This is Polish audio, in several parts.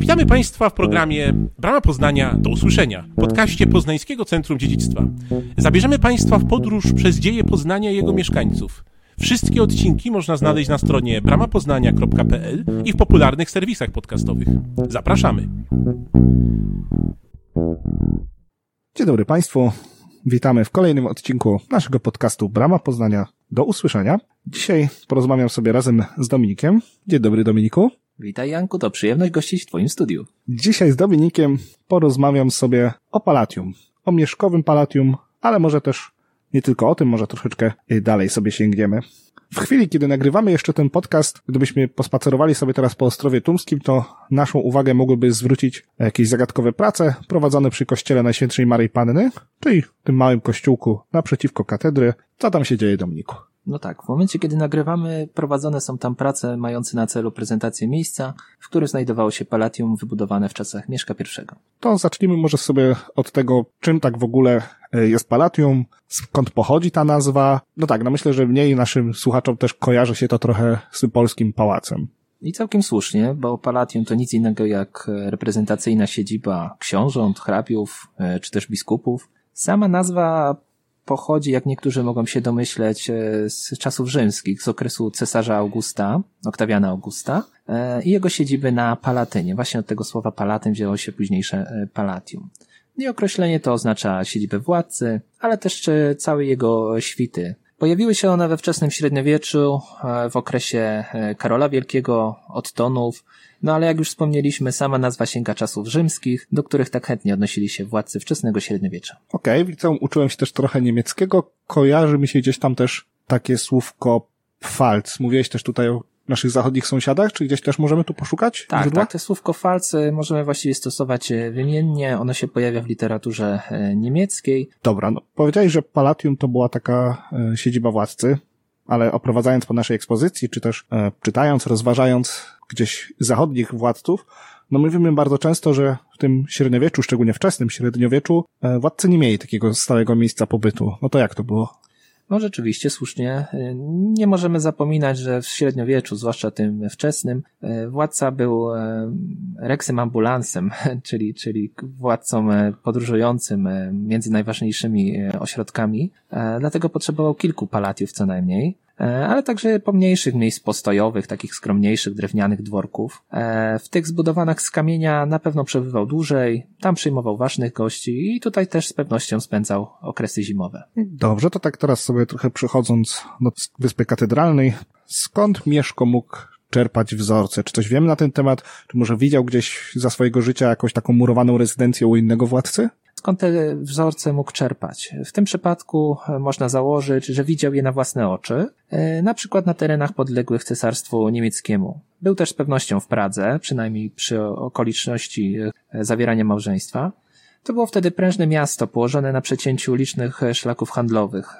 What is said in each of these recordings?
Witamy Państwa w programie Brama Poznania do usłyszenia, podcaście Poznańskiego Centrum Dziedzictwa. Zabierzemy Państwa w podróż przez dzieje Poznania i jego mieszkańców. Wszystkie odcinki można znaleźć na stronie bramapoznania.pl i w popularnych serwisach podcastowych. Zapraszamy. Dzień dobry Państwu. Witamy w kolejnym odcinku naszego podcastu Brama Poznania do usłyszenia. Dzisiaj porozmawiam sobie razem z Dominikiem. Dzień dobry Dominiku. Witaj Janku, to przyjemność gościć w Twoim studiu. Dzisiaj z Dominikiem porozmawiam sobie o Palatium, o mieszkowym Palatium, ale może też nie tylko o tym, może troszeczkę dalej sobie sięgniemy. W chwili, kiedy nagrywamy jeszcze ten podcast, gdybyśmy pospacerowali sobie teraz po Ostrowie Tumskim, to naszą uwagę mogłyby zwrócić jakieś zagadkowe prace prowadzone przy kościele Najświętszej Maryi Panny, czyli tym małym kościółku naprzeciwko katedry. Co tam się dzieje, Dominiku? No tak, w momencie kiedy nagrywamy, prowadzone są tam prace mające na celu prezentację miejsca, w którym znajdowało się palatium wybudowane w czasach Mieszka I. To zacznijmy może sobie od tego, czym tak w ogóle e, jest palatium, skąd pochodzi ta nazwa. No tak, no myślę, że mniej naszym słuchaczom też kojarzy się to trochę z polskim pałacem. I całkiem słusznie, bo Palatium to nic innego jak reprezentacyjna siedziba książąt, hrabiów e, czy też biskupów. Sama nazwa pochodzi, jak niektórzy mogą się domyśleć, e, z czasów rzymskich, z okresu cesarza Augusta, Oktawiana Augusta e, i jego siedziby na Palatynie. Właśnie od tego słowa Palatyn wzięło się późniejsze e, Palatium. I określenie to oznacza siedzibę władcy, ale też całej jego świty. Pojawiły się one we wczesnym średniowieczu, w okresie Karola Wielkiego, Ottonów, no ale jak już wspomnieliśmy, sama nazwa sięga czasów rzymskich, do których tak chętnie odnosili się władcy wczesnego średniowiecza. Okej, okay, widzę, uczyłem się też trochę niemieckiego. Kojarzy mi się gdzieś tam też takie słówko Pfalz. Mówiłeś też tutaj o naszych zachodnich sąsiadach, czy gdzieś też możemy tu poszukać? Tak, źródła? tak, to słówko Pfalz możemy właściwie stosować e, wymiennie. Ono się pojawia w literaturze e, niemieckiej. Dobra, no powiedziałeś, że Palatium to była taka e, siedziba władcy, ale oprowadzając po naszej ekspozycji, czy też e, czytając, rozważając gdzieś zachodnich władców, no mówimy bardzo często, że w tym średniowieczu, szczególnie wczesnym średniowieczu, e, władcy nie mieli takiego stałego miejsca pobytu. No to jak to było? No rzeczywiście, słusznie. Nie możemy zapominać, że w średniowieczu, zwłaszcza tym wczesnym, e, władca był e, rexem ambulansem, czyli, czyli władcą e, podróżującym między najważniejszymi ośrodkami. Dlatego potrzebował kilku palatiów co najmniej. E, ale także pomniejszych miejsc postojowych, takich skromniejszych drewnianych dworków. E, w tych zbudowanych z kamienia na pewno przebywał dłużej, tam przyjmował ważnych gości i tutaj też z pewnością spędzał okresy zimowe. Dobrze, to tak teraz sobie trochę przechodząc do Wyspy Katedralnej, skąd Mieszko mógł czerpać wzorce? Czy coś wiemy na ten temat? Czy może widział gdzieś za swojego życia jakąś taką murowaną rezydencję u innego władcy? Skąd te wzorce mógł czerpać. W tym przypadku e, można założyć, że widział je na własne oczy, e, na przykład na terenach podległych cesarstwu niemieckiemu. Był też z pewnością w Pradze, przynajmniej przy okoliczności e, zawierania małżeństwa. To było wtedy prężne miasto położone na przecięciu licznych szlaków handlowych.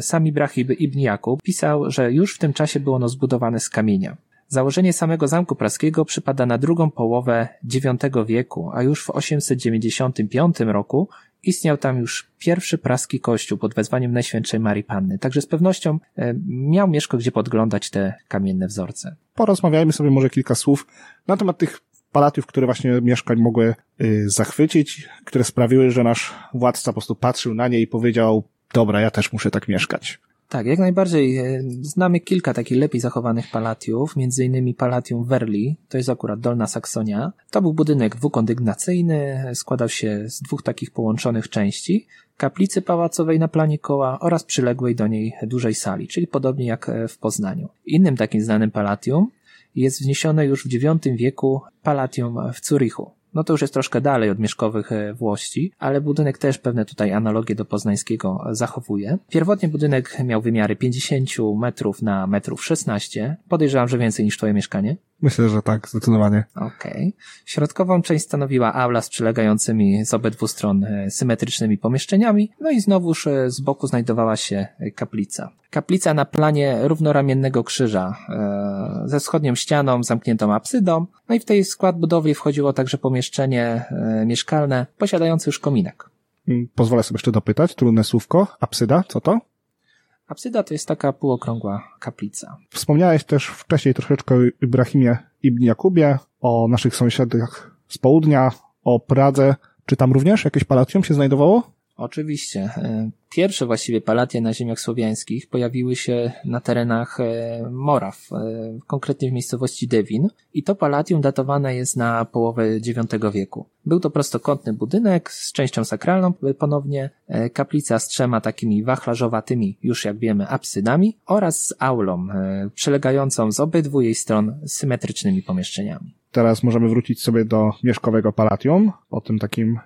Sam Ibrahim ibn Jakub pisał, że już w tym czasie było ono zbudowane z kamienia. Założenie samego zamku praskiego przypada na drugą połowę IX wieku, a już w 895 roku istniał tam już pierwszy praski kościół pod wezwaniem Najświętszej Marii Panny. Także z pewnością e, miał Mieszko gdzie podglądać te kamienne wzorce. Porozmawiajmy sobie może kilka słów na temat tych palatiów, które właśnie mieszkań mogły y, zachwycić, które sprawiły, że nasz władca po prostu patrzył na nie i powiedział, dobra, ja też muszę tak mieszkać. Tak, jak najbardziej. E, znamy kilka takich lepiej zachowanych palatiów, między innymi Palatium Werli, to jest akurat Dolna Saksonia. To był budynek dwukondygnacyjny, składał się z dwóch takich połączonych części, kaplicy pałacowej na planie koła oraz przyległej do niej dużej sali, czyli podobnie jak e, w Poznaniu. Innym takim znanym palatium jest wzniesione już w IX wieku Palatium w Zurichu. No to już jest troszkę dalej od mieszkowych e, włości, ale budynek też pewne tutaj analogie do poznańskiego zachowuje. Pierwotnie budynek miał wymiary 50 metrów na metrów 16. Podejrzewam, że więcej niż twoje mieszkanie. Myślę, że tak, zdecydowanie. Okej. Okay. Środkową część stanowiła aula z przylegającymi z obydwu stron e, symetrycznymi pomieszczeniami, no i znowuż e, z boku znajdowała się kaplica. Kaplica na planie równoramiennego krzyża, e, ze wschodnią ścianą, zamkniętą apsydą, no i w tej skład budowli wchodziło także pomieszczenie mieszkalne, posiadające już kominek. Mm, pozwolę sobie jeszcze dopytać, trudne słówko, apsyda, co to? Apsyda to jest taka półokrągła kaplica. Wspomniałeś też wcześniej troszeczkę o Ibrahimie Ibn Jakubie, o naszych sąsiadach z południa o Pradze. Czy tam również jakieś palatium się znajdowało? Oczywiście. E, pierwsze właściwie palatie na ziemiach słowiańskich pojawiły się na terenach e, Moraw, e, konkretnie w miejscowości Devin i to palatium datowane jest na połowę IX wieku. Był to prostokątny budynek z częścią sakralną ponownie, kaplica z trzema takimi wachlarzowatymi, już jak wiemy, absydami oraz z aulą przelegającą z obydwu jej stron symetrycznymi pomieszczeniami. Teraz możemy wrócić sobie do mieszkowego palatium, po tym takim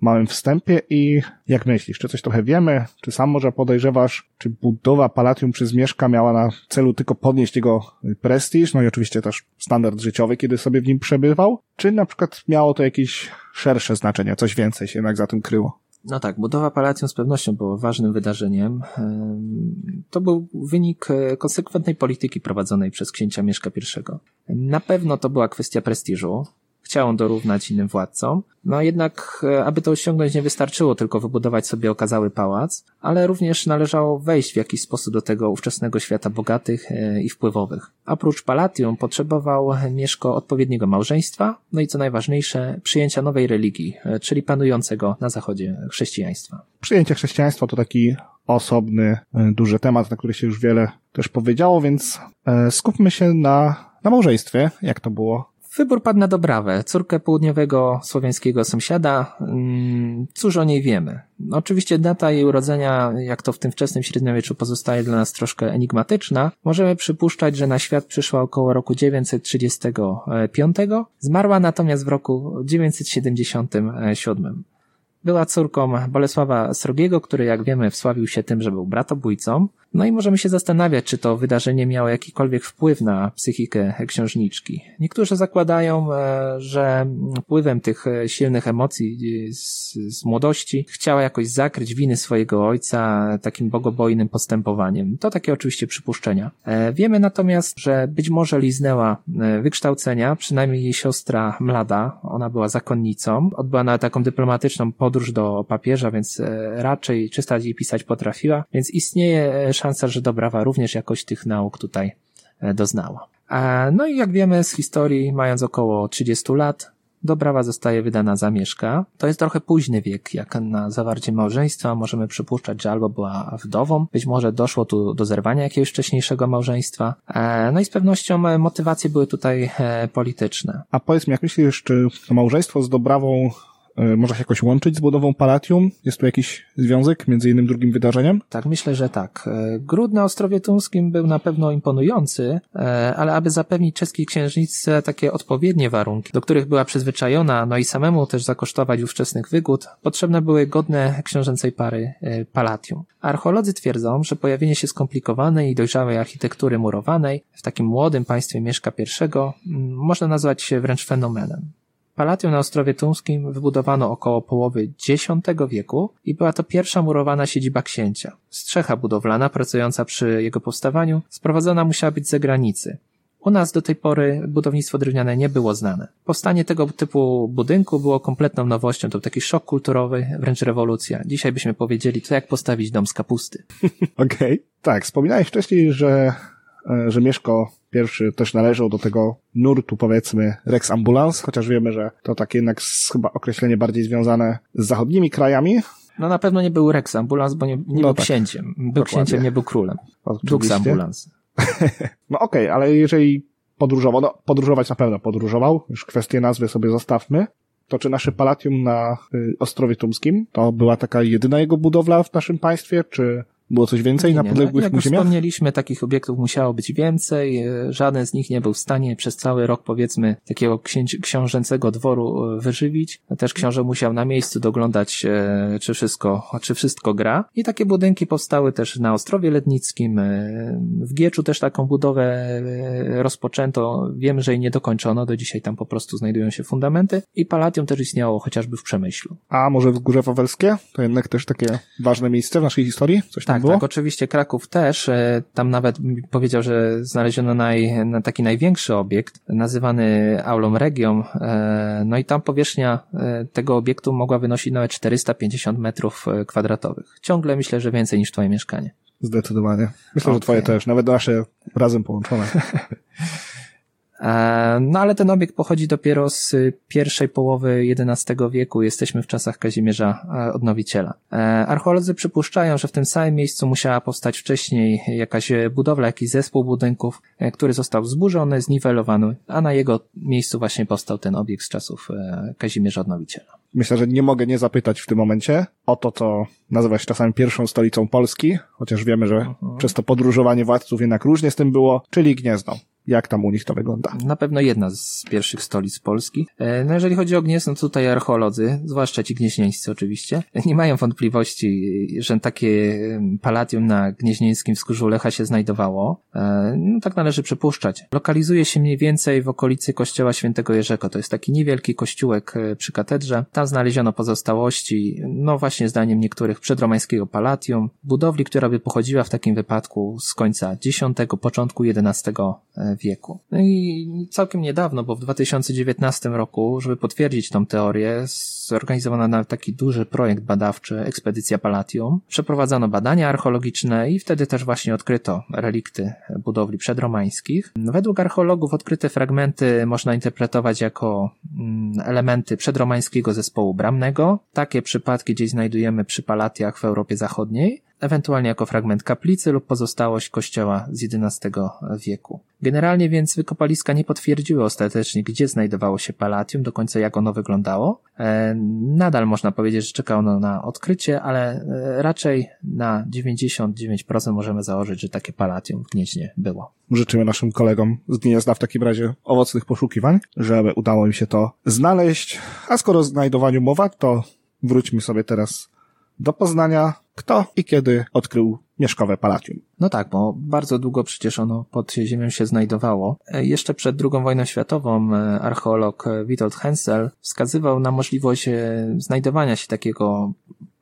małym wstępie i jak myślisz, czy coś trochę wiemy, czy sam może podejrzewasz, czy budowa Palatium przez Mieszka miała na celu tylko podnieść jego prestiż, no i oczywiście też standard życiowy, kiedy sobie w nim przebywał, czy na przykład miało to jakieś szersze znaczenie, coś więcej się jednak za tym kryło? No tak, budowa Palatium z pewnością była ważnym wydarzeniem. To był wynik e, konsekwentnej polityki prowadzonej przez księcia Mieszka I. Na pewno to była kwestia prestiżu. Chciał on dorównać innym władcom, no jednak, e, aby to osiągnąć, nie wystarczyło tylko wybudować sobie okazały pałac, ale również należało wejść w jakiś sposób do tego ówczesnego świata bogatych e, i wpływowych. Oprócz palatium potrzebował Mieszko odpowiedniego małżeństwa, no i co najważniejsze, przyjęcia nowej religii, e, czyli panującego na zachodzie chrześcijaństwa. Przyjęcie chrześcijaństwa to taki osobny, duży temat, na który się już wiele też powiedziało, więc skupmy się na, na małżeństwie. Jak to było Wybór padł na Dobrawę, córkę południowego słowiańskiego sąsiada. Mm, cóż o niej wiemy? Oczywiście data jej urodzenia, jak to w tym wczesnym średniowieczu pozostaje dla nas troszkę enigmatyczna. Możemy przypuszczać, że na świat przyszła około roku 935, zmarła natomiast w roku 977. Była córką Bolesława Srogiego, który jak wiemy wsławił się tym, że był bratobójcą. No i możemy się zastanawiać, czy to wydarzenie miało jakikolwiek wpływ na psychikę księżniczki. Niektórzy zakładają, e, że wpływem tych e, silnych emocji e, z, z młodości chciała jakoś zakryć winy swojego ojca takim bogobojnym postępowaniem. To takie oczywiście przypuszczenia. Wiemy natomiast, że być może liznęła wykształcenia, przynajmniej jej siostra Mlada, ona była zakonnicą, odbyła taką dyplomatyczną podróż do papieża, więc raczej czytać i pisać potrafiła, więc istnieje szansa, że Dobrawa również jakoś tych nauk tutaj e, doznała. No i jak wiemy z historii, mając około 30 lat, Dobrawa zostaje wydana za mieszka. To jest trochę późny wiek, jak na zawarcie małżeństwa. Możemy przypuszczać, że albo była wdową, być może doszło tu do zerwania jakiegoś wcześniejszego małżeństwa. E, no i z pewnością e, motywacje były tutaj polityczne. A powiedz mi, jak myślisz, czy małżeństwo z Dobrawą E, można się jakoś łączyć z budową Palatium? Jest tu jakiś związek między jednym drugim wydarzeniem? Tak, myślę, że tak. E, Gród na Ostrowie Tumskim był na pewno imponujący, e, ale aby zapewnić czeskiej księżniczce takie odpowiednie warunki, do których była przyzwyczajona, no i samemu też zakosztować ówczesnych wygód, potrzebne były godne książęcej pary Palatium. Archeolodzy twierdzą, że pojawienie się skomplikowanej i dojrzałej architektury murowanej w takim młodym państwie Mieszka I można nazwać wręcz fenomenem. Palatium na Ostrowie Tumskim wybudowano około połowy X wieku i była to pierwsza murowana siedziba księcia. Strzecha budowlana pracująca przy jego powstawaniu sprowadzona musiała być z zagranicy. U nas do tej pory budownictwo drewniane nie było znane. Powstanie tego typu budynku było kompletną nowością, to był taki szok kulturowy, wręcz rewolucja. Dzisiaj byśmy powiedzieli, to jak postawić dom z kapusty. Okej. Okay. Tak, wspominałeś wcześniej, że, e, że Mieszko Pierwszy też należał do tego nurtu, powiedzmy, Rex Ambulance, chociaż wiemy, że to takie jednak chyba określenie bardziej związane z zachodnimi krajami. No na pewno nie był Rex Ambulance, bo nie, nie no był tak. księciem. Był Dokładnie. księciem, nie był królem. Dux Ambulance. no okej, okay, ale jeżeli podróżował, no podróżować na pewno podróżował, już kwestię nazwy sobie zostawmy, to czy nasze Palatium na y, Ostrowie Tumskim to była taka jedyna jego budowla w naszym państwie, czy było coś więcej nie, na podległych jak mu ziemiach? Jak wspomnieliśmy, takich obiektów musiało być więcej. E, żaden z nich nie był w stanie przez cały rok, powiedzmy, takiego książęcego dworu e, wyżywić. Też książę musiał na miejscu doglądać, e, czy wszystko, czy wszystko gra. I takie budynki powstały też na Ostrowie Lednickim. W Gieczu też taką budowę rozpoczęto. Wiem, że jej nie dokończono. Do dzisiaj tam po prostu znajdują się fundamenty. I Palatium też istniało chociażby w Przemyślu. A może w Górze Wawelskie? To jednak też takie ważne miejsce w naszej historii? Coś tam tak, było? Tak, oczywiście Kraków też. E, tam nawet powiedział, że znaleziono naj, na taki największy obiekt, nazywany Aulą Region. E, no i tam powierzchnia e, tego obiektu mogła wynosić nawet 450 metrów kwadratowych. Ciągle myślę, że więcej niż twoje mieszkanie. Zdecydowanie. Myślę, okay. że twoje też. Nawet nasze razem połączone. E, no ale ten obiekt pochodzi dopiero z pierwszej połowy XI wieku. Jesteśmy w czasach Kazimierza e, Odnowiciela. E, archeolodzy przypuszczają, że w tym samym miejscu musiała powstać wcześniej jakaś budowla, jakiś zespół budynków, który został zburzony, zniwelowany, a na jego miejscu właśnie powstał ten obiekt z czasów Kazimierza Odnowiciela. Myślę, że nie mogę nie zapytać w tym momencie o to, co nazywa się czasami pierwszą stolicą Polski, chociaż wiemy, że uh-huh. przez to podróżowanie władców jednak różnie z tym było, czyli Gniezno. Jak tam u nich to wygląda? Na pewno jedna z pierwszych stolic Polski. E, no jeżeli chodzi o Gniezno, tutaj archeolodzy, zwłaszcza ci gnieźnieńscy oczywiście, nie mają wątpliwości, że takie palatium na gnieźnieńskim wzgórzu Lecha się znajdowało. E, no tak należy przypuszczać. Lokalizuje się mniej więcej w okolicy kościoła świętego Jerzego. To jest taki niewielki kościółek e, przy katedrze. Tam znaleziono pozostałości, no właśnie zdaniem niektórych przedromańskiego palatium, budowli, która by pochodziła w takim wypadku z końca X, początku XI wieku. No i całkiem niedawno, bo w 2019 roku, żeby potwierdzić tą teorię, zorganizowano taki duży projekt badawczy, Ekspedycja Palatium. Przeprowadzano badania archeologiczne i wtedy też właśnie odkryto relikty budowli przedromańskich. Według archeologów odkryte fragmenty można interpretować jako mm, elementy przedromańskiego zespołu bramnego. Takie przypadki gdzieś znajdujemy przy palatiach w Europie Zachodniej ewentualnie jako fragment kaplicy lub pozostałość kościoła z XI wieku. Generalnie więc wykopaliska nie potwierdziły ostatecznie, gdzie znajdowało się palatium, do końca jak ono wyglądało. E, nadal można powiedzieć, że czeka ono na odkrycie, ale e, raczej na 99% możemy założyć, że takie palatium w Gnieźnie było. Życzymy naszym kolegom z Gniezna w takim razie owocnych poszukiwań, żeby udało im się to znaleźć. A skoro o znajdowaniu mowa, to wróćmy sobie teraz do Poznania, kto i kiedy odkrył mieszkowe palatium. No tak, bo bardzo długo przecież ono pod ziemią się znajdowało. E, jeszcze przed II wojną światową e, archeolog Witold Hensel wskazywał na możliwość e, znajdowania się takiego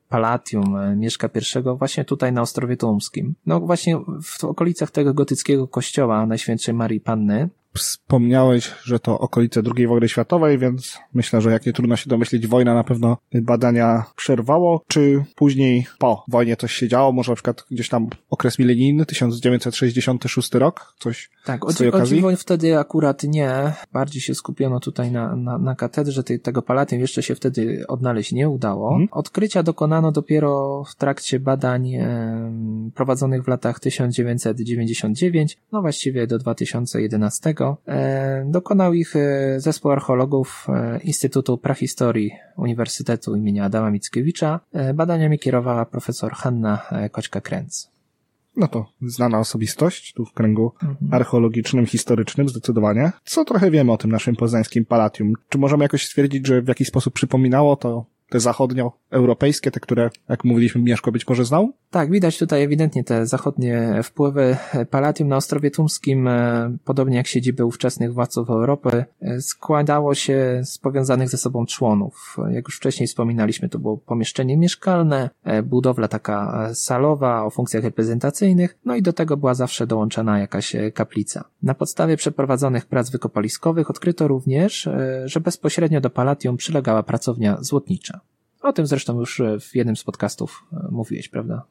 Palatium Mieszka I właśnie tutaj na Ostrowie Tumskim. No właśnie w okolicach tego gotyckiego kościoła Najświętszej Marii Panny Wspomniałeś, że to okolice II wojny światowej, więc myślę, że jak nie trudno się domyślić, wojna na pewno badania przerwało. Czy później po wojnie coś się działo? Może na przykład gdzieś tam okres milenijny, 1966 rok? Coś tak, o, o wtedy akurat nie. Bardziej się skupiono tutaj na, na, na katedrze tej, tego palatium. Jeszcze się wtedy odnaleźć nie udało. Hmm. Odkrycia dokonano dopiero w trakcie badań e, prowadzonych w latach 1999, no właściwie do 2011 E, dokonał ich e, zespół archeologów e, Instytutu Prahistorii Uniwersytetu imienia Adama Mickiewicza. Badaniami kierowała profesor Hanna Koćka-Kręc. No to znana osobistość tu w kręgu mhm. archeologicznym, historycznym zdecydowanie. Co trochę wiemy o tym naszym poznańskim palatium? Czy możemy jakoś stwierdzić, że w jakiś sposób przypominało to te zachodnioeuropejskie, te, które, jak mówiliśmy, Mieszko być może znał? Tak, widać tutaj ewidentnie te zachodnie wpływy. Palatium na Ostrowie Tumskim, e, podobnie jak siedziby ówczesnych władców Europy, e, składało się z powiązanych ze sobą członów. Jak już wcześniej wspominaliśmy, to było pomieszczenie mieszkalne, e, budowla taka salowa o funkcjach reprezentacyjnych, no i do tego była zawsze dołączana jakaś kaplica. Na podstawie przeprowadzonych prac wykopaliskowych odkryto również, że bezpośrednio do Palatium przylegała pracownia złotnicza. O tym zresztą już w jednym z podcastów mówiłeś, prawda?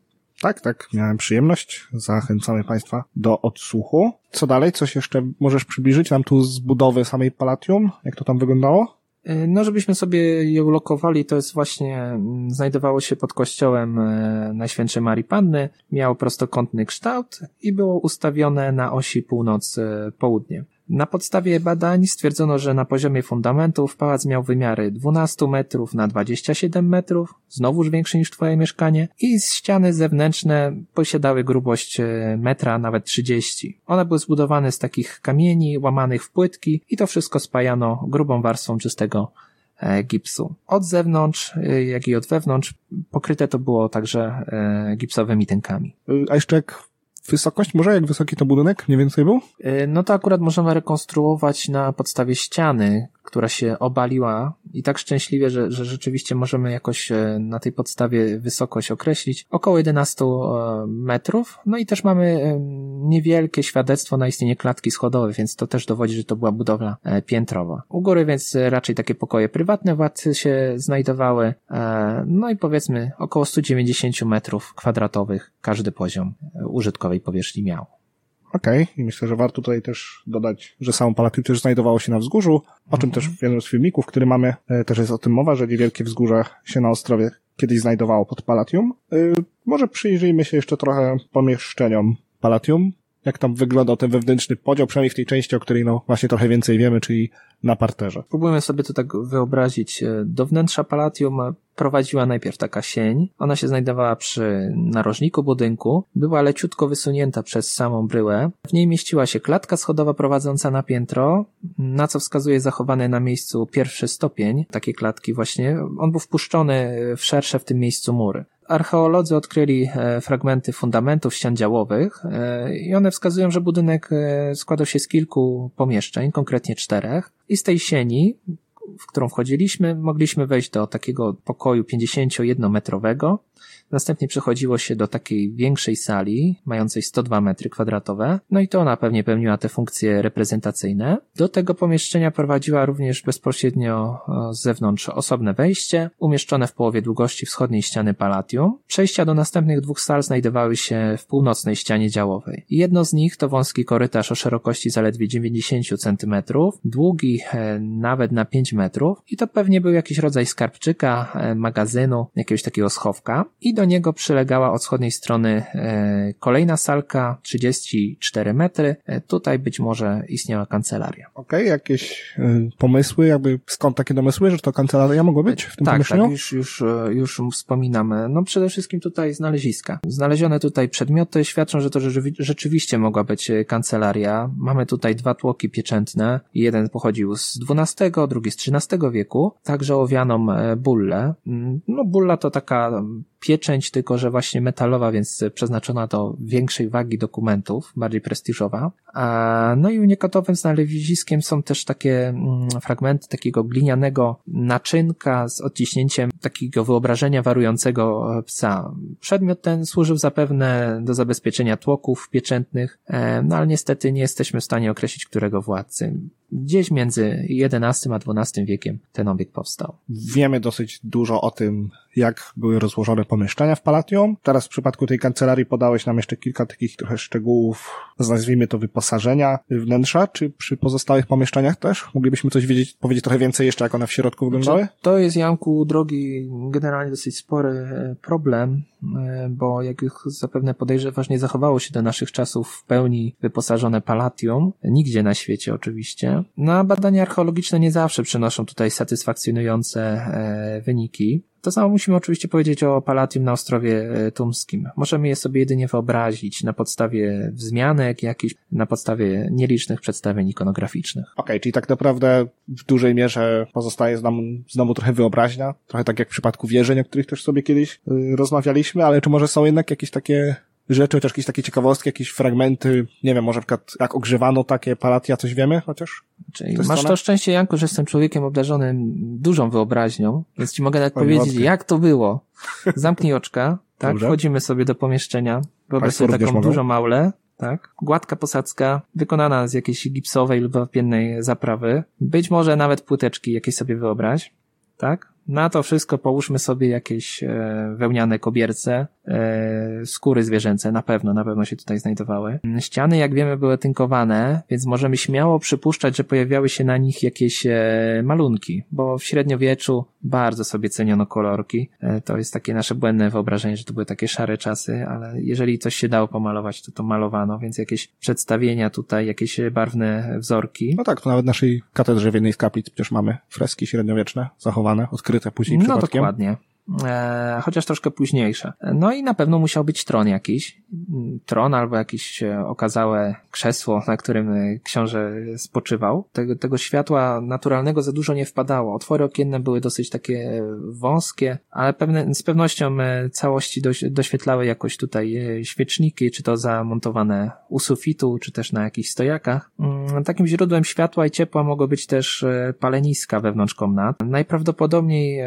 Tak, tak, miałem przyjemność. Zachęcamy Państwa do odsłuchu. Co dalej? Coś jeszcze możesz przybliżyć nam tu z budowy samej Palatium? Jak to tam wyglądało? E, no, żebyśmy sobie je ulokowali, to jest właśnie, znajdowało się pod kościołem e, Najświętszej Marii Panny, miało prostokątny kształt i było ustawione na osi północ-południe. Na podstawie badań stwierdzono, że na poziomie fundamentów pałac miał wymiary 12 metrów na 27 metrów, znowuż większy niż twoje mieszkanie, i ściany zewnętrzne posiadały grubość e, metra, nawet 30. One były zbudowane z takich kamieni łamanych w płytki i to wszystko spajano grubą warstwą czystego e, gipsu. Od zewnątrz, e, jak i od wewnątrz pokryte to było także gipsowymi tynkami. A jeszcze jak wysokość może? Jak wysoki to budynek mniej więcej był? No to akurat możemy rekonstruować na podstawie ściany, która się obaliła i tak szczęśliwie, że, że rzeczywiście możemy jakoś e, na tej podstawie wysokość określić. Około 11 e, metrów. No i też mamy e, niewielkie świadectwo na istnienie klatki schodowej, więc to też dowodzi, że to była budowla piętrowa. U góry więc raczej takie pokoje prywatne władcy się znajdowały. No i powiedzmy około 190 metrów kwadratowych każdy poziom użytkowej powierzchni miał. Okej, okay. i myślę, że warto tutaj też dodać, że samo Palatium też znajdowało się na wzgórzu, o czym też w jednym z filmików, który mamy, e, też jest o tym mowa, że niewielkie wzgórze się na Ostrowie kiedyś znajdowało pod Palatium. E, może przyjrzyjmy się jeszcze trochę pomieszczeniom Palatium, jak tam wyglądał ten wewnętrzny podział, przynajmniej w tej części, o której no właśnie trochę więcej wiemy, czyli na parterze. Próbujemy sobie to tak wyobrazić. E, do wnętrza Palatium prowadziła najpierw taka sień. Ona się znajdowała przy narożniku budynku. Była leciutko wysunięta przez samą bryłę. W niej mieściła się klatka schodowa prowadząca na piętro, na co wskazuje zachowany na miejscu pierwszy stopień takiej klatki właśnie. On był wpuszczony w szersze w tym miejscu mury. Archeolodzy odkryli e, fragmenty fundamentów ścian działowych e, i one wskazują, że budynek składał się z kilku pomieszczeń, konkretnie czterech. I z tej sieni w którą wchodziliśmy, mogliśmy wejść do takiego pokoju 51-metrowego, Następnie przechodziło się do takiej większej sali, mającej 102 metry kwadratowe, no i to ona pewnie pełniła te funkcje reprezentacyjne. Do tego pomieszczenia prowadziła również bezpośrednio z zewnątrz osobne wejście, umieszczone w połowie długości wschodniej ściany Palatium. Przejścia do następnych dwóch sal znajdowały się w północnej ścianie działowej. Jedno z nich to wąski korytarz o szerokości zaledwie 90 cm, długi e, nawet na 5 metrów i to pewnie był jakiś rodzaj skarbczyka, e, magazynu, jakiegoś takiego schowka i do niego przylegała od wschodniej strony e, kolejna salka, 34 metry. E, tutaj być może istniała kancelaria. Okej, okay, jakieś y, pomysły, jakby skąd takie domysły, że to kancelaria mogła być w tym tak, pomieszczeniu? Tak, już, już, już wspominam. No przede wszystkim tutaj znaleziska. Znalezione tutaj przedmioty świadczą, że to rzeczywiście mogła być kancelaria. Mamy tutaj dwa tłoki pieczętne. Jeden pochodził z XII, drugi z XIII wieku. Także owianą bullę. Mm, no bulla to taka pieczęć, tylko że właśnie metalowa, więc przeznaczona do większej wagi dokumentów, bardziej prestiżowa. No i unikatowym znaleziskiem są też takie mm, fragmenty takiego glinianego naczynka z odciśnięciem takiego wyobrażenia warującego psa. Przedmiot ten służył zapewne do zabezpieczenia tłoków pieczętnych, e, no ale niestety nie jesteśmy w stanie określić, którego władcy. Gdzieś między XI a XII wiekiem ten obiekt powstał. Wiemy dosyć dużo o tym, jak były rozłożone pomieszczenia w Palatium. Teraz w przypadku tej kancelarii podałeś nam jeszcze kilka takich trochę szczegółów, nazwijmy to wyposażenia wnętrza, czy przy pozostałych pomieszczeniach też? Moglibyśmy coś wiedzieć, powiedzieć trochę więcej jeszcze, jak one w środku wyglądały? To jest, Janku, drogi, generalnie dosyć spory e, problem, bo jak już zapewne podejrzewasz, nie zachowało się do naszych czasów w pełni wyposażone Palatium, nigdzie na świecie oczywiście. No a badania archeologiczne nie zawsze przynoszą tutaj satysfakcjonujące e, wyniki. To samo musimy oczywiście powiedzieć o Palatium na Ostrowie e, Tumskim. Możemy je sobie jedynie wyobrazić na podstawie wzmianek jakichś, na podstawie nielicznych przedstawień ikonograficznych. Okej, okay, czyli tak naprawdę w dużej mierze pozostaje nam znowu trochę wyobraźnia, trochę tak jak w przypadku wierzeń, o których też sobie kiedyś y, rozmawialiśmy, ale czy może są jednak jakieś takie rzeczy, chociaż jakieś takie ciekawostki, jakieś fragmenty, nie wiem, może na przykład jak ogrzewano takie palatia, coś wiemy chociaż? Czyli masz to szczęście, Janku, że jestem człowiekiem obdarzonym dużą wyobraźnią, więc ci mogę nawet powiedzieć, jak to było. Zamknij oczka, tak? Dobrze. Wchodzimy sobie do pomieszczenia, wyobraź sobie taką dużą maulę, tak? Gładka posadzka, wykonana z jakiejś gipsowej lub wapiennej zaprawy. Być może nawet płyteczki jakieś sobie wyobraź, tak? Na to wszystko połóżmy sobie jakieś e, wełniane kobierce, e, skóry zwierzęce, na pewno, na pewno się tutaj znajdowały. Ściany, jak wiemy, były tynkowane, więc możemy śmiało przypuszczać, że pojawiały się na nich jakieś e, malunki, bo w średniowieczu bardzo sobie ceniono kolorki. To jest takie nasze błędne wyobrażenie, że to były takie szare czasy, ale jeżeli coś się dało pomalować, to to malowano, więc jakieś przedstawienia tutaj, jakieś barwne wzorki. No tak, to nawet w naszej katedrze w jednej z kaplic przecież mamy freski średniowieczne zachowane, odkryte później no, przypadkiem. No dokładnie. E, chociaż troszkę późniejsze. No i na pewno musiał być tron jakiś. Tron albo jakieś e, okazałe krzesło, na którym e, książę spoczywał. Tego, tego światła naturalnego za dużo nie wpadało. Otwory okienne były dosyć takie wąskie, ale pewne, z pewnością całości doświetlały jakoś tutaj świeczniki, czy to zamontowane u sufitu, czy też na jakichś stojakach. Mm, takim źródłem światła i ciepła mogło być też paleniska wewnątrz komnat. Najprawdopodobniej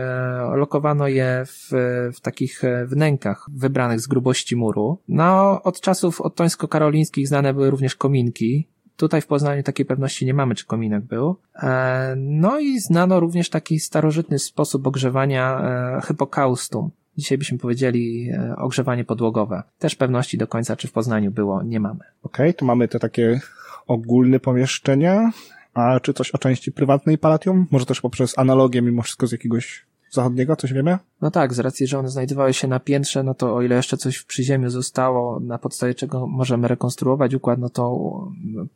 lokowano je w, w takich e, wnękach wybranych z grubości muru. No, od czasów odtońsko-karolińskich znane były również kominki, Tutaj w Poznaniu takiej pewności nie mamy, czy kominek był. E, no i znano również taki starożytny sposób ogrzewania e, hypokaustum. dzisiaj byśmy powiedzieli ogrzewanie podłogowe. Też pewności do końca, czy w Poznaniu było, nie mamy. Okej, okay, to mamy te takie ogólne pomieszczenia, a czy coś o części prywatnej Palatium? Może też poprzez analogię mimo wszystko z jakiegoś zachodniego, coś wiemy? No tak, z racji, że one znajdowały się na piętrze, no to o ile jeszcze coś w przyziemiu zostało, na podstawie czego możemy rekonstruować układ, no to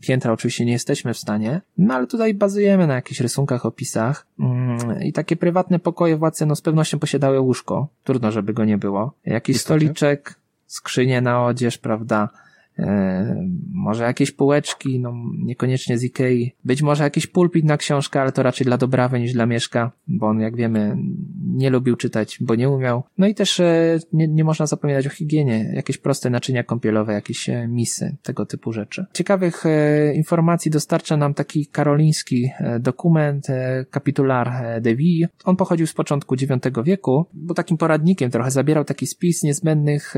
piętra oczywiście nie jesteśmy w stanie, no ale tutaj bazujemy na jakichś rysunkach, opisach. Mm, i takie prywatne pokoje władcy no z pewnością posiadały łóżko, trudno żeby go nie było, jakiś stoliczek, skrzynię na odzież, prawda, może jakieś półeczki, no niekoniecznie z Ikei, być może jakiś pulpit na książkę, ale to raczej dla Dobrawy niż dla Mieszka, bo on jak wiemy nie lubił czytać, bo nie umiał. No i też e, nie, nie można zapominać o higienie, jakieś proste naczynia kąpielowe, jakieś e, misy, tego typu rzeczy. Ciekawych informacji dostarcza nam taki karoliński dokument, Capitular de Vie. On pochodził z początku IX wieku, był takim poradnikiem, trochę zabierał taki spis niezbędnych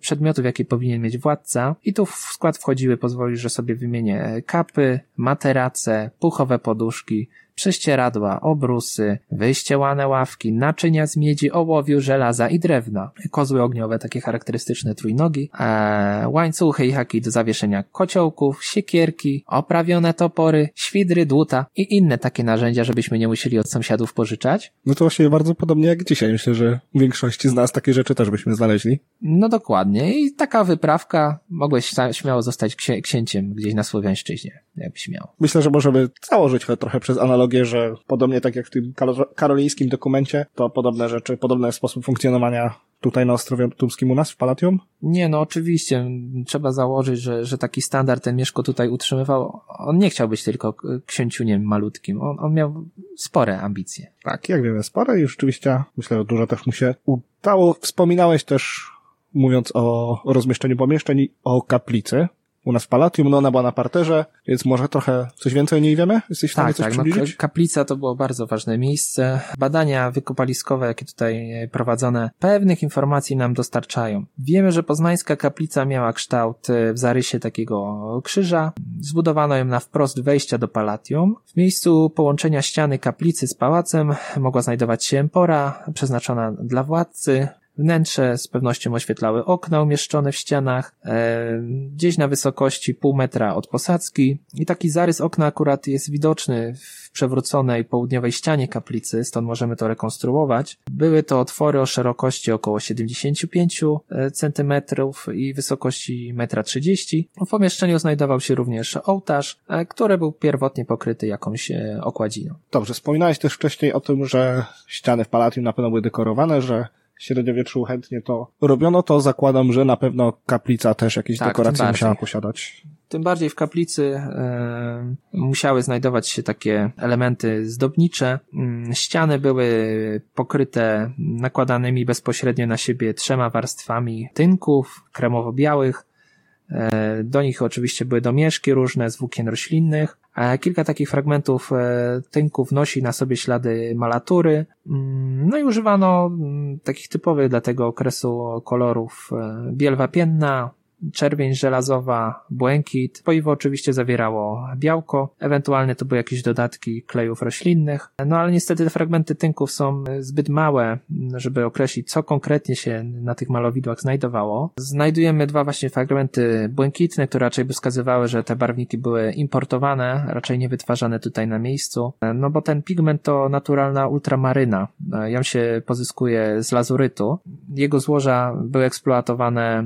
przedmiotów, jakie powinien mieć władca, i tu w skład wchodziły, pozwolisz, że sobie wymienię kapy, materace, puchowe poduszki, prześcieradła, obrusy, wyściełane ławki, naczynia z miedzi, ołowiu, żelaza i drewna, kozły ogniowe, takie charakterystyczne trójnogi, e, łańcuchy i haki do zawieszenia kociołków, siekierki, oprawione topory, świdry, dłuta i inne takie narzędzia, żebyśmy nie musieli od sąsiadów pożyczać. No to właśnie bardzo podobnie jak dzisiaj. Myślę, że w większości z nas takie rzeczy też byśmy znaleźli. No dokładnie. I taka wyprawka mogłeś śmiało zostać księciem gdzieś na Słowiańszczyźnie, jakbyś miał. Myślę, że możemy założyć trochę przez analogię analogię, że podobnie tak jak w tym karolińskim dokumencie, to podobne rzeczy, podobny sposób funkcjonowania tutaj na Ostrowie Tubskim u nas w Palatium? Nie, no oczywiście. Trzeba założyć, że, że taki standard ten Mieszko tutaj utrzymywał. On nie chciał być tylko księciuniem malutkim. On, on miał spore ambicje. Tak, jak wiemy, spore i rzeczywiście myślę, że dużo też mu się udało. Wspominałeś też, mówiąc o rozmieszczeniu pomieszczeń, o kaplicy u nas w Palatium, no ona była na parterze, więc może trochę coś więcej o niej wiemy? Jesteś w stanie tak, coś tak, no, kaplica to było bardzo ważne miejsce. Badania wykopaliskowe, jakie tutaj e, prowadzone, pewnych informacji nam dostarczają. Wiemy, że poznańska kaplica miała kształt e, w zarysie takiego krzyża. Zbudowano ją na wprost wejścia do Palatium. W miejscu połączenia ściany kaplicy z pałacem mogła znajdować się empora przeznaczona dla władcy. Wnętrze z pewnością oświetlały okna umieszczone w ścianach, e, gdzieś na wysokości pół metra od posadzki i taki zarys okna akurat jest widoczny w przewróconej południowej ścianie kaplicy, stąd możemy to rekonstruować. Były to otwory o szerokości około 75 e, cm i wysokości 1,30 m. W pomieszczeniu znajdował się również ołtarz, e, który był pierwotnie pokryty jakąś e, okładziną. Dobrze, wspominałeś też wcześniej o tym, że ściany w Palatium na pewno były dekorowane, że średniowieczu chętnie to robiono, to zakładam, że na pewno kaplica też jakieś tak, dekoracje musiała posiadać. Tym bardziej w kaplicy e, musiały znajdować się takie elementy zdobnicze. Mm, ściany były pokryte nakładanymi bezpośrednio na siebie trzema warstwami tynków kremowo-białych. E, do nich oczywiście były domieszki różne z włókien roślinnych. Kilka takich fragmentów e, tynków nosi na sobie ślady malatury. Mm, no i używano mm, takich typowych dla tego okresu kolorów e, biel wapienna, czerwień żelazowa, błękit. Poiwo oczywiście zawierało białko, ewentualnie to były jakieś dodatki klejów roślinnych. No ale niestety te fragmenty tynków są zbyt małe, żeby określić, co konkretnie się na tych malowidłach znajdowało. Znajdujemy dwa właśnie fragmenty błękitne, które raczej by wskazywały, że te barwniki były importowane, raczej nie wytwarzane tutaj na miejscu. No bo ten pigment to naturalna ultramaryna. Ją się pozyskuje z lazurytu. Jego złoża były eksploatowane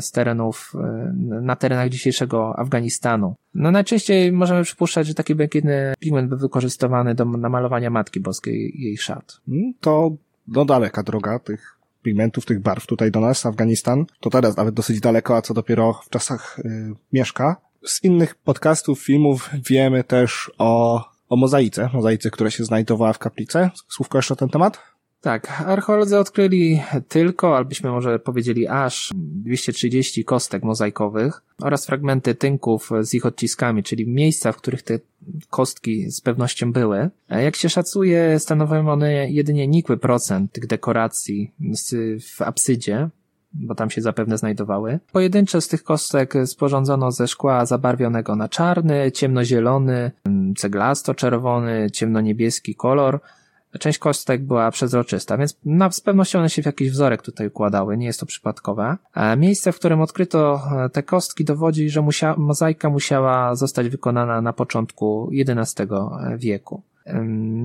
z terenów E, na terenach dzisiejszego Afganistanu. No najczęściej możemy przypuszczać, że taki błękitny pigment był wykorzystywany do namalowania Matki Boskiej jej szat. Mm, to do daleka droga tych pigmentów, tych barw tutaj do nas, Afganistan. To teraz nawet dosyć daleko, a co dopiero w czasach y, mieszka. Z innych podcastów, filmów wiemy też o, o mozaice, mozaice, która się znajdowała w kaplicy. Słówko jeszcze na ten temat? Tak, archeolodzy odkryli tylko, albyśmy może powiedzieli aż 230 kostek mozaikowych oraz fragmenty tynków z ich odciskami, czyli miejsca, w których te kostki z pewnością były. Jak się szacuje, stanowią one jedynie nikły procent tych dekoracji w apsydzie, bo tam się zapewne znajdowały. Pojedyncze z tych kostek sporządzono ze szkła zabarwionego na czarny, ciemnozielony, ceglasto-czerwony, ciemnoniebieski kolor – Część kostek była przezroczysta, więc na, z pewnością one się w jakiś wzorek tutaj układały, nie jest to przypadkowe. E, miejsce, w którym odkryto e, te kostki dowodzi, że musia, mozaika musiała zostać wykonana na początku XI wieku.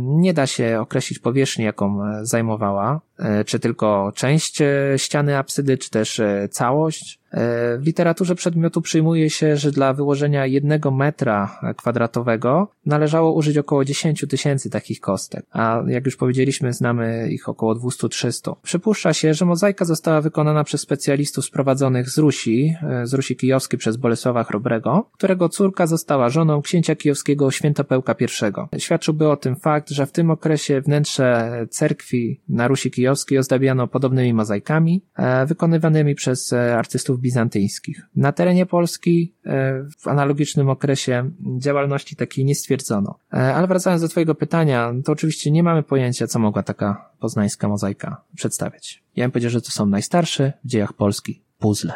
Nie da się określić powierzchni, jaką zajmowała, czy tylko część ściany apsydy, czy też całość. E, w literaturze przedmiotu przyjmuje się, że dla wyłożenia jednego metra kwadratowego należało użyć około 10 tysięcy takich kostek, a jak już powiedzieliśmy, znamy ich około 200-300. Przypuszcza się, że mozaika została wykonana przez specjalistów sprowadzonych z Rusi, e, z Rusi Kijowskiej przez Bolesława Chrobrego, którego córka została żoną księcia kijowskiego Świętopełka I. Świadczyłby o tym fakt, że w tym okresie wnętrze cerkwi na Rusi Kijowskiej ozdabiano podobnymi mozaikami, e, wykonywanymi przez artystów bizantyjskich. Na terenie Polski e, w analogicznym okresie działalności takiej nie stwierdzono. E, ale wracając do Twojego pytania, to oczywiście nie mamy pojęcia, co mogła taka poznańska mozaika przedstawiać. Ja bym powiedział, że to są najstarsze w dziejach Polski puzzle.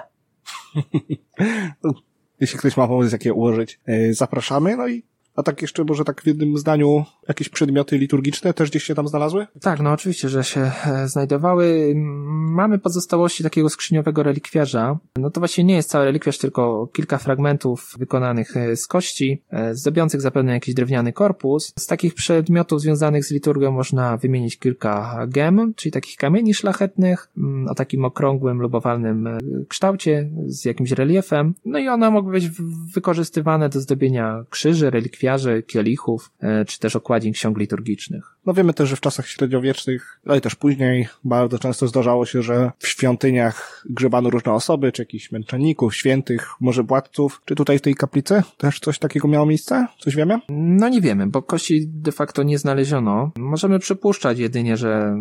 Jeśli ktoś ma pomysł, jakie ułożyć, e, zapraszamy. No i a tak jeszcze może tak w jednym zdaniu jakieś przedmioty liturgiczne też gdzieś się tam znalazły? Tak, no oczywiście, że się e, znajdowały. Mamy pozostałości takiego skrzyniowego relikwiarza. No to właśnie nie jest cały relikwiarz, tylko kilka fragmentów wykonanych e, z kości, e, zdobiących zapewne jakiś drewniany korpus. Z takich przedmiotów związanych z liturgią można wymienić kilka gem, czyli takich kamieni szlachetnych mm, o takim okrągłym lub owalnym kształcie z jakimś reliefem. No i one mogły być wykorzystywane do zdobienia krzyży, relikwiarzy, kwiarzy, kielichów, e, czy też okładzin ksiąg liturgicznych. No wiemy też, że w czasach średniowiecznych, ale też później, bardzo często zdarzało się, że w świątyniach grzebano różne osoby, czy jakichś męczenników, świętych, może władców. Czy tutaj w tej kaplicy też coś takiego miało miejsce? Coś wiemy? No nie wiemy, bo kości de facto nie znaleziono. Możemy przypuszczać jedynie, że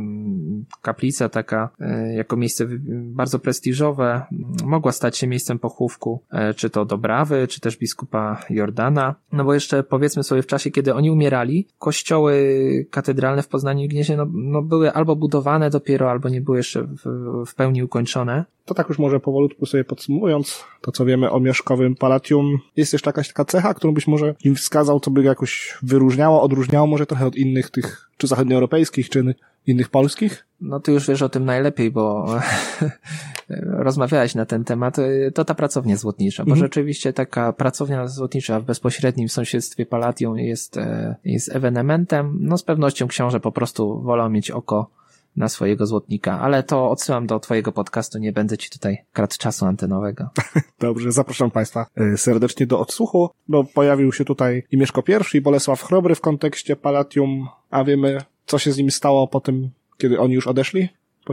kaplica taka e, jako miejsce bardzo prestiżowe mogła stać się miejscem pochówku, e, czy to Dobrawy, czy też biskupa Jordana. No bo jeszcze po powiedzmy sobie w czasie, kiedy oni umierali, kościoły katedralne w Poznaniu i Gnieźnie no, no były albo budowane dopiero, albo nie były jeszcze w, w pełni ukończone. To tak już może powolutku sobie podsumowując, to co wiemy o mieszkowym palatium, jest jeszcze jakaś taka cecha, którą byś może im wskazał, co by jakoś wyróżniało, odróżniało może trochę od innych tych, czy zachodnioeuropejskich, czy innych polskich? No ty już wiesz o tym najlepiej, bo rozmawiałeś na ten temat. To ta pracownia złotnicza, bo mhm. rzeczywiście taka pracownia złotnicza w bezpośrednim sąsiedztwie Palatium jest, e, jest ewenementem. No z pewnością książę po prostu wolał mieć oko na swojego złotnika, ale to odsyłam do twojego podcastu, nie będę ci tutaj kradł czasu antenowego. Dobrze, zapraszam państwa e, serdecznie do odsłuchu, bo pojawił się tutaj i Mieszko I, i Bolesław Chrobry w kontekście Palatium, a wiemy, co się z nim stało po tym, kiedy oni już odeszli?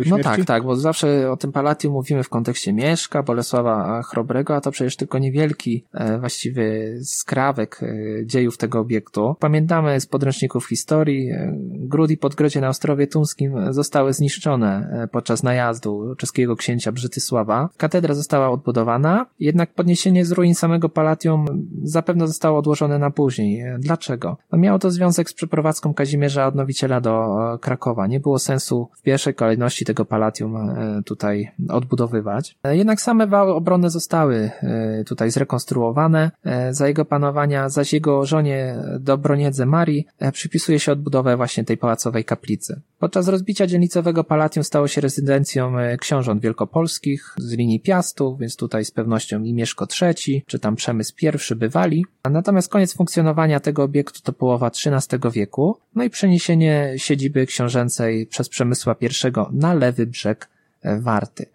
No tak, tak, bo zawsze o tym Palatium mówimy w kontekście Mieszka, Bolesława Chrobrego, a to przecież tylko niewielki e, właściwie skrawek e, dziejów tego obiektu. Pamiętamy z podręczników historii, e, Gród i Podgrodzie na Ostrowie Tumskim zostały zniszczone podczas najazdu czeskiego księcia Brzytysława. Katedra została odbudowana, jednak podniesienie z ruin samego Palatium zapewne zostało odłożone na później. Dlaczego? No miało to związek z przeprowadzką Kazimierza Odnowiciela do Krakowa. Nie było sensu w pierwszej kolejności tego palatium e, tutaj odbudowywać. E, jednak same wały obronne zostały e, tutaj zrekonstruowane. Za jego panowania, zaś jego żonie Dobroniedze Marii przypisuje się odbudowę właśnie tej pałacowej kaplicy. Podczas rozbicia dzielnicowego palatium stało się rezydencją książąt wielkopolskich z linii Piastu, więc tutaj z pewnością i Mieszko III, czy tam Przemysł I bywali. Natomiast koniec funkcjonowania tego obiektu to połowa XIII wieku, no i przeniesienie siedziby książęcej przez Przemysła I na lewy brzeg e, Warty.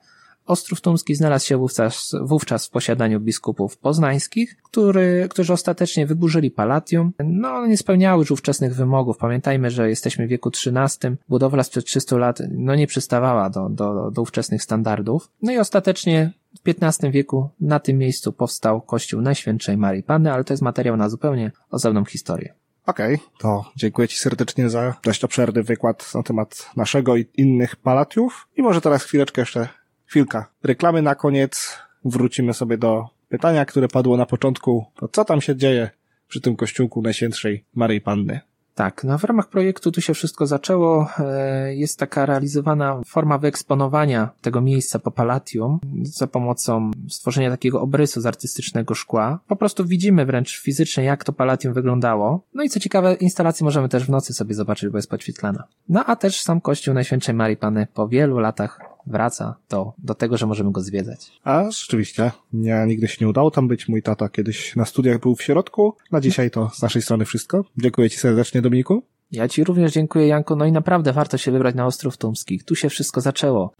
Ostrów Tumski znalazł się wówczas, wówczas w posiadaniu biskupów poznańskich, który, którzy ostatecznie wyburzyli Palatium. No, one nie spełniały już ówczesnych wymogów. Pamiętajmy, że jesteśmy w wieku XIII. Budowla sprzed 300 lat no, nie przystawała do, do, do ówczesnych standardów. No i ostatecznie w XV wieku na tym miejscu powstał kościół Najświętszej Marii Panny, ale to jest materiał na zupełnie osobną historię. Okej, okay, to dziękuję Ci serdecznie za dość obszerny wykład na temat naszego i innych palatiów. I może teraz chwileczkę jeszcze, chwilka reklamy na koniec. Wrócimy sobie do pytania, które padło na początku. To co tam się dzieje przy tym kościółku Najświętszej Maryi Panny? Tak, no w ramach projektu tu się wszystko zaczęło. E, jest taka realizowana forma wyeksponowania tego miejsca po Palatium za pomocą stworzenia takiego obrysu z artystycznego szkła. Po prostu widzimy wręcz fizycznie, jak to Palatium wyglądało. No i co ciekawe, instalację możemy też w nocy sobie zobaczyć, bo jest podświetlana. No a też sam kościół Najświętszej Marii Panny po wielu latach wraca do, do tego, że możemy go zwiedzać. A rzeczywiście, ja nigdy się nie udało tam być. Mój tata kiedyś na studiach był w środku. Na dzisiaj to z naszej strony wszystko. Dziękuję Ci serdecznie, Dominiku. Ja Ci również dziękuję, Janko. No i naprawdę warto się wybrać na Ostrów Tumski. Tu się wszystko zaczęło.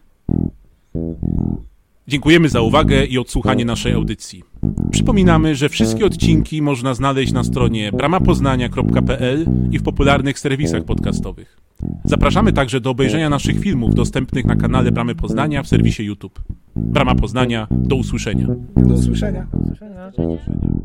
Dziękujemy za uwagę i odsłuchanie naszej audycji. Przypominamy, że wszystkie odcinki można znaleźć na stronie bramapoznania.pl i w popularnych serwisach podcastowych. Zapraszamy także do obejrzenia naszych filmów dostępnych na kanale Bramy Poznania w serwisie YouTube. Brama Poznania, do usłyszenia. Do usłyszenia. Do usłyszenia.